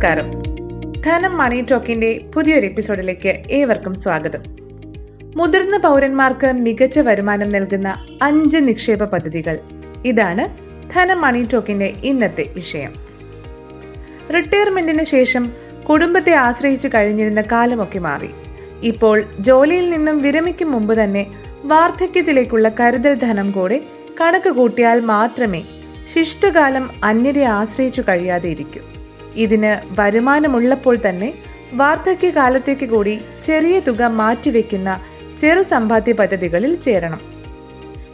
നമസ്കാരം. ധനം മണി ടോക്കിന്റെ പുതിയൊരു എപ്പിസോഡിലേക്ക് ഏവർക്കും സ്വാഗതം. മുതിർന്ന പൗരന്മാർക്ക് മികച്ച വരുമാനം നൽകുന്ന അഞ്ച് നിക്ഷേപ പദ്ധതികൾ. ഇതാണ് ധനം മണി ടോക്കിന്റെ ഇന്നത്തെ വിഷയം. റിട്ടയർമെന്റിന് ശേഷം കുടുംബത്തെ ആശ്രയിച്ചു കഴിഞ്ഞിരുന്ന കാലമൊക്കെ മാറി. ഇപ്പോൾ ജോലിയിൽ നിന്നും വിരമിക്കും മുമ്പ് തന്നെ വാർദ്ധക്യത്തിലേക്കുള്ള കരുതൽ ധനം കൂടെ കണക്ക് കൂട്ടിയാൽ മാത്രമേ ശിഷ്ടകാലം അന്യരെ ആശ്രയിച്ചു കഴിയാതെ ഇരിക്കൂ. ഇതിന് വരുമാനമുള്ളപ്പോൾ തന്നെ വാർദ്ധക്യകാലത്തേക്ക് കൂടി ചെറിയ തുക മാറ്റിവെക്കുന്ന ചെറു സമ്പാദ്യ പദ്ധതികളിൽ ചേരണം.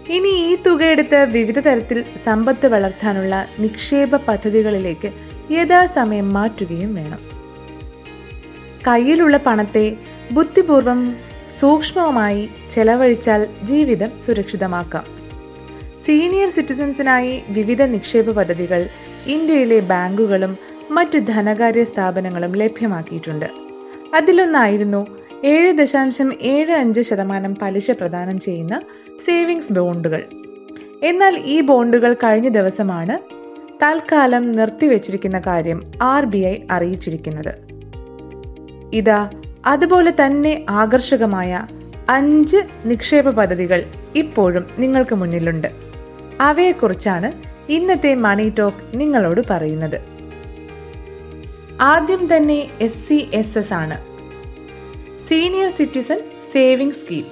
ഇനി ഈ തുകയെടുത്ത് വിവിധ തരത്തിൽ സമ്പത്ത് വളർത്താനുള്ള നിക്ഷേപ പദ്ധതികളിലേക്ക് യഥാസമയം മാറ്റുകയും വേണം. കയ്യിലുള്ള പണത്തെ ബുദ്ധിപൂർവം സൂക്ഷ്മമായി ചെലവഴിച്ചാൽ ജീവിതം സുരക്ഷിതമാക്കാം. സീനിയർ സിറ്റിസൻസിനായി വിവിധ നിക്ഷേപ പദ്ധതികൾ ഇന്ത്യയിലെ ബാങ്കുകളും മറ്റു ധനകാര്യ സ്ഥാപനങ്ങളും ലഭ്യമാക്കിയിട്ടുണ്ട്. അതിലൊന്നായിരുന്നു ഏഴ് ദശാംശം ഏഴ് അഞ്ച് ശതമാനം പലിശ പ്രദാനം ചെയ്യുന്ന സേവിങ്സ് ബോണ്ടുകൾ. എന്നാൽ ഈ ബോണ്ടുകൾ കഴിഞ്ഞ ദിവസമാണ് തൽക്കാലം നിർത്തിവെച്ചിരിക്കുന്ന കാര്യം ആർ ബി ഐ അറിയിച്ചിരിക്കുന്നത്. ഇതാ അതുപോലെ തന്നെ ആകർഷകമായ അഞ്ച് നിക്ഷേപ പദ്ധതികൾ ഇപ്പോഴും നിങ്ങൾക്ക് മുന്നിലുണ്ട്. അവയെക്കുറിച്ചാണ് ഇന്നത്തെ മണി ടോക്ക് നിങ്ങളോട് പറയുന്നത്. ആദ്യം തന്നെ എസ് സി എസ് എസ് ആണ്. Senior citizen saving scheme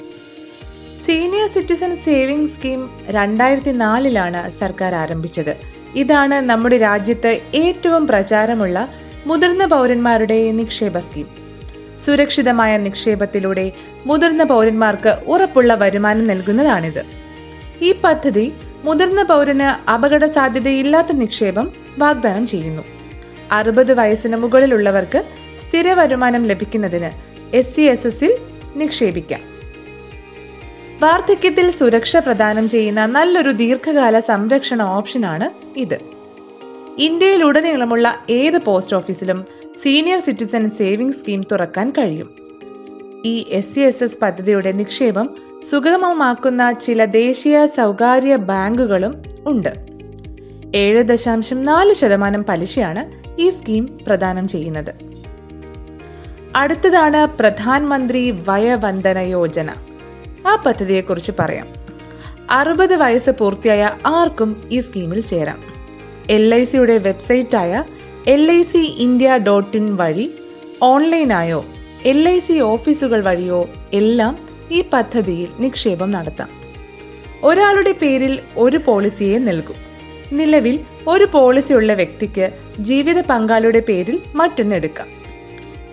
senior citizen saving scheme രണ്ടായിരത്തി നാലിലാണ് സർക്കാർ ആരംഭിച്ചത്. ഇതാണ് നമ്മുടെ രാജ്യത്ത് ഏറ്റവും പ്രചാരമുള്ള മുതിർന്ന പൗരന്മാരുടെ നിക്ഷേപ സ്കീം. സുരക്ഷിതമായ നിക്ഷേപത്തിലൂടെ മുതിർന്ന പൗരന്മാർക്ക് ഉറപ്പുള്ള വരുമാനം നൽകുന്നതാണിത്. ഈ പദ്ധതി മുതിർന്ന പൗരന് അപകട സാധ്യതയില്ലാത്ത നിക്ഷേപം വാഗ്ദാനം ചെയ്യുന്നു. അറുപത് വയസ്സിന് മുകളിലുള്ളവർക്ക് സ്ഥിര വരുമാനം ലഭിക്കുന്നതിന് എസ് സി എസ് എസിൽ നിക്ഷേപിക്കാം. വാർദ്ധക്യത്തിൽ സുരക്ഷ പ്രദാനം ചെയ്യുന്ന നല്ലൊരു ദീർഘകാല സംരക്ഷണ ഓപ്ഷനാണ് ഇത്. ഇന്ത്യയിലുടനീളമുള്ള ഏത് പോസ്റ്റ് ഓഫീസിലും സീനിയർ സിറ്റിസൺ സേവിംഗ് സ്കീം തുറക്കാൻ കഴിയും. ഈ എസ് സി എസ് എസ് പദ്ധതിയുടെ നിക്ഷേപം സുഗമമാക്കുന്ന ചില ദേശീയ സ്വകാര്യ ബാങ്കുകളും ഉണ്ട്. ഏഴ് ദശാംശം നാല് ശതമാനം പലിശയാണ് ഈ സ്കീം പ്രദാനം ചെയ്യുന്നത്. അടുത്തതാണ് പ്രധാനമന്ത്രി വയവന്ദന യോജന. ആ പദ്ധതിയെക്കുറിച്ച് പറയാം. അറുപത് വയസ്സ് പൂർത്തിയായ ആർക്കും ഈ സ്കീമിൽ ചേരാം. എൽ ഐ സിയുടെ വെബ്സൈറ്റായ L I C India dot in വഴി ഓൺലൈനായോ എൽ ഐ സി ഓഫീസുകൾ വഴിയോ എല്ലാം ഈ പദ്ധതിയിൽ നിക്ഷേപം നടത്താം. ഒരാളുടെ പേരിൽ ഒരു പോളിസിയെ നൽകും. നിലവിൽ ഒരു പോളിസി ഉള്ള വ്യക്തിക്ക് ജീവിത പങ്കാളിയുടെ പേരിൽ മറ്റൊന്നെടുക്കാം.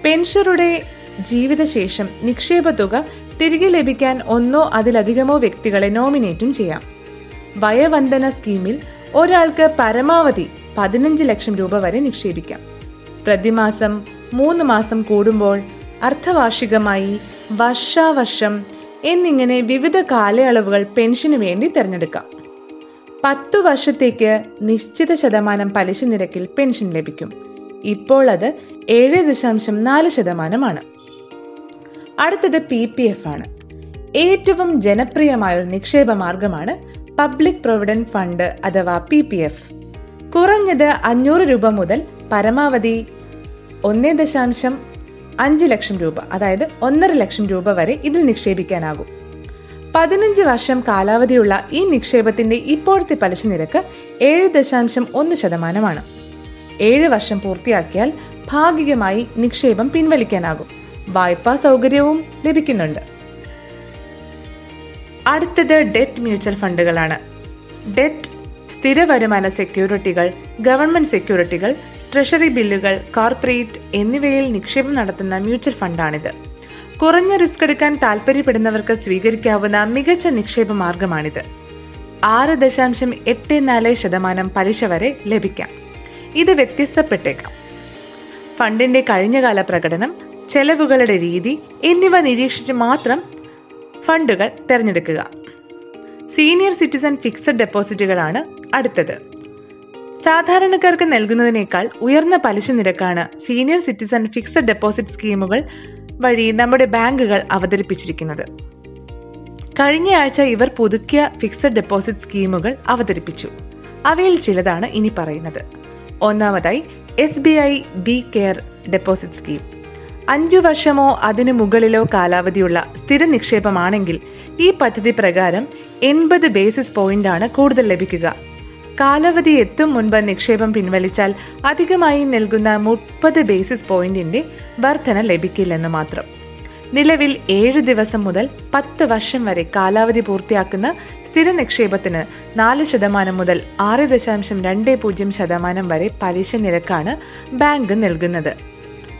പെൻഷറുടെ ജീവിതശേഷം നിക്ഷേപ തുക തിരികെ ലഭിക്കാൻ ഒന്നോ അതിലധികമോ വ്യക്തികളെ നോമിനേറ്റും ചെയ്യാം. വയവന്ദന സ്കീമിൽ ഒരാൾക്ക് പരമാവധി പതിനഞ്ച് ലക്ഷം രൂപ വരെ നിക്ഷേപിക്കാം. പ്രതിമാസം മൂന്ന് മാസം കൂടുമ്പോൾ അർദ്ധവാർഷികമായി വർഷാവർഷം എന്നിങ്ങനെ വിവിധ കാലയളവുകൾ പെൻഷന് വേണ്ടി തിരഞ്ഞെടുക്കാം. പത്തു വർഷത്തേക്ക് നിശ്ചിത ശതമാനം പലിശ നിരക്കിൽ പെൻഷൻ ലഭിക്കും. ഇപ്പോൾ അത് ഏഴ് ദശാംശം നാല് ശതമാനമാണ്. അടുത്തത് പി പി എഫ് ആണ്. ഏറ്റവും ജനപ്രിയമായ ഒരു നിക്ഷേപ മാർഗമാണ് പബ്ലിക് പ്രൊവിഡന്റ് ഫണ്ട് അഥവാ പി പി എഫ്. കുറഞ്ഞത് അഞ്ഞൂറ് രൂപ മുതൽ പരമാവധി ഒന്നേ ദശാംശം അഞ്ച് ലക്ഷം രൂപ അതായത് ഒന്നര ലക്ഷം രൂപ വരെ ഇതിൽ നിക്ഷേപിക്കാനാകും. പതിനഞ്ച് വർഷം കാലാവധിയുള്ള ഈ നിക്ഷേപത്തിന്റെ ഇപ്പോഴത്തെ പലിശ നിരക്ക് ഏഴ് ദശാംശം ഒന്ന് ശതമാനമാണ്. ഏഴ് വർഷം പൂർത്തിയാക്കിയാൽ ഭാഗികമായി നിക്ഷേപം പിൻവലിക്കാനാകും. വായ്പാ സൗകര്യവും ലഭിക്കുന്നുണ്ട്. അടുത്തത് ഡെറ്റ് മ്യൂച്വൽ ഫണ്ടുകളാണ്. ഡെറ്റ് സ്ഥിര വരുമാന സെക്യൂരിറ്റികൾ ഗവൺമെന്റ് സെക്യൂരിറ്റികൾ ട്രഷറി ബില്ലുകൾ കോർപ്പറേറ്റ് എന്നിവയിൽ നിക്ഷേപം നടത്തുന്ന മ്യൂച്വൽ ഫണ്ടാണിത്. കുറഞ്ഞ റിസ്ക് എടുക്കാൻ താൽപ്പര്യപ്പെടുന്നവർക്ക് സ്വീകരിക്കാവുന്ന മികച്ച നിക്ഷേപ മാർഗമാണിത്. ആറ് ദശാംശം എട്ട് നാല് ശതമാനം പലിശ വരെ ലഭിക്കാം. ഇത് വ്യത്യസ്തപ്പെട്ടേക്കാം. ഫണ്ടിന്റെ കഴിഞ്ഞകാല പ്രകടനം ചെലവുകളുടെ രീതി എന്നിവ നിരീക്ഷിച്ച് മാത്രം ഫണ്ടുകൾ തിരഞ്ഞെടുക്കുക. സീനിയർ സിറ്റിസൺ ഫിക്സഡ് ഡെപ്പോസിറ്റുകളാണ് അടുത്തത്. സാധാരണക്കാർക്ക് നൽകുന്നതിനേക്കാൾ ഉയർന്ന പലിശ നിരക്കാണ് സീനിയർ സിറ്റിസൺ ഫിക്സഡ് ഡെപ്പോസിറ്റ് സ്കീമുകൾ വഴി നമ്മുടെ ബാങ്കുകൾ അവതരിപ്പിച്ചിരിക്കുന്നത്. കഴിഞ്ഞയാഴ്ച ഇവർ പുതുക്കിയ ഫിക്സഡ് ഡെപ്പോസിറ്റ് സ്കീമുകൾ അവതരിപ്പിച്ചു. അവയിൽ ചിലതാണ് ഇനി പറയുന്നത്. ഒന്നാമതായി S B I B care deposit scheme. അഞ്ചു വർഷമോ അതിനു മുകളിലോ കാലാവധിയുള്ള സ്ഥിര നിക്ഷേപമാണെങ്കിൽ ഈ പദ്ധതി പ്രകാരം എൺപത് ബേസിസ് പോയിന്റാണ് കൂടുതൽ ലഭിക്കുക. കാലാവധി എത്തും മുൻപ് നിക്ഷേപം പിൻവലിച്ചാൽ അധികമായി നൽകുന്ന മുപ്പത് ബേസിസ് പോയിന്റിന്റെ വർധന ലഭിക്കില്ലെന്ന് മാത്രം. നിലവിൽ ഏഴ് ദിവസം മുതൽ പത്ത് വർഷം വരെ കാലാവധി പൂർത്തിയാക്കുന്ന സ്ഥിര നിക്ഷേപത്തിന് നാല് ശതമാനം മുതൽ ആറ് ദശാംശം രണ്ട് പൂജ്യം ശതമാനം വരെ പലിശ നിരക്കാണ് ബാങ്ക് നൽകുന്നത്.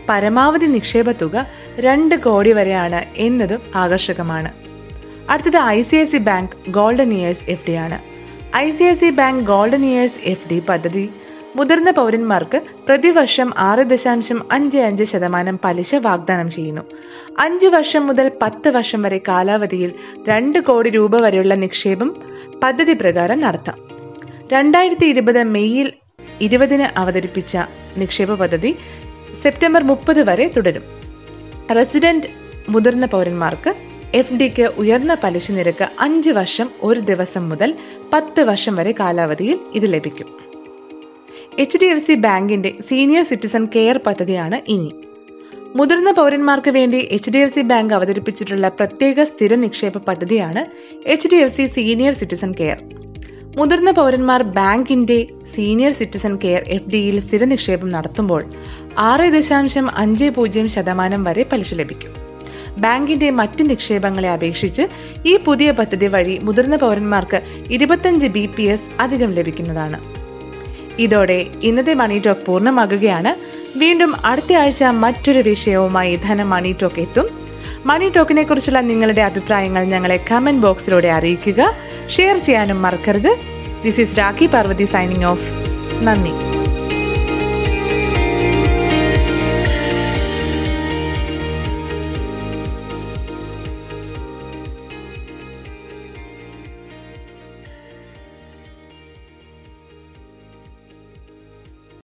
പരമാവധി നിക്ഷേപ തുക രണ്ട് കോടി വരെയാണ് എന്നതും ആകർഷകമാണ്. അടുത്തത് I C I C bank golden years F D ആണ്. I C I C bank golden years F D പദ്ധതി. മുതിർന്ന പൗരന്മാർക്ക് പ്രതിവർഷം ആറ് ദശാംശം അഞ്ച് അഞ്ച് ശതമാനം പലിശ വാഗ്ദാനം ചെയ്യുന്നു. അഞ്ചു വർഷം മുതൽ പത്ത് വർഷം വരെ കാലാവധിയിൽ രണ്ട് കോടി രൂപ വരെയുള്ള നിക്ഷേപം പദ്ധതി പ്രകാരം നടത്താം. രണ്ടായിരത്തി ഇരുപത് മെയ്യിൽ ഇരുപതിന് അവതരിപ്പിച്ച നിക്ഷേപ പദ്ധതി സെപ്റ്റംബർ മുപ്പത് വരെ തുടരും. റെസിഡന്റ് മുതിർന്ന പൗരന്മാർക്ക് എഫ് ഡിക്ക് ഉയർന്ന പലിശ നിരക്ക് അഞ്ച് വർഷം ഒരു ദിവസം മുതൽ പത്ത് വർഷം വരെ കാലാവധിയിൽ ഇത് ലഭിക്കും. എച്ച് ഡി എഫ് സി ബാങ്കിന്റെ സീനിയർ സിറ്റിസൺ കെയർ പദ്ധതിയാണ് ഇനി. മുതിർന്ന പൗരന്മാർക്ക് വേണ്ടി H D F C bank അവതരിപ്പിച്ചിട്ടുള്ള പ്രത്യേക സ്ഥിര നിക്ഷേപ പദ്ധതിയാണ് H D F C senior citizen care. മുതിർന്ന പൗരന്മാർ ബാങ്കിന്റെ സീനിയർ സിറ്റിസൺ കെയർ എഫ് ഡിയിൽ സ്ഥിര നിക്ഷേപം നടത്തുമ്പോൾ ആറ് ദശാംശം അഞ്ച് പൂജ്യം ശതമാനം വരെ പലിശ ലഭിക്കും. ബാങ്കിന്റെ മറ്റ് നിക്ഷേപങ്ങളെ അപേക്ഷിച്ച് ഈ പുതിയ പദ്ധതി വഴി മുതിർന്ന പൗരന്മാർക്ക് ഇരുപത്തഞ്ച് ബി പി എസ് അധികം ലഭിക്കുന്നതാണ്. ഇതോടെ ഇന്നത്തെ മണി ടോക്ക് പൂർണമാകുകയാണ്. വീണ്ടും അടുത്ത ആഴ്ച മറ്റൊരു വിഷയവുമായി ധന മണി ടോക്ക് എത്തും. മണി ടോക്കിനെ കുറിച്ചുള്ള നിങ്ങളുടെ അഭിപ്രായങ്ങൾ ഞങ്ങളെ കമന്റ് ബോക്സിലൂടെ അറിയിക്കുക. ഷെയർ ചെയ്യാനും മറക്കരുത്. This is Rakhi Parvathi signing off നന്ദി.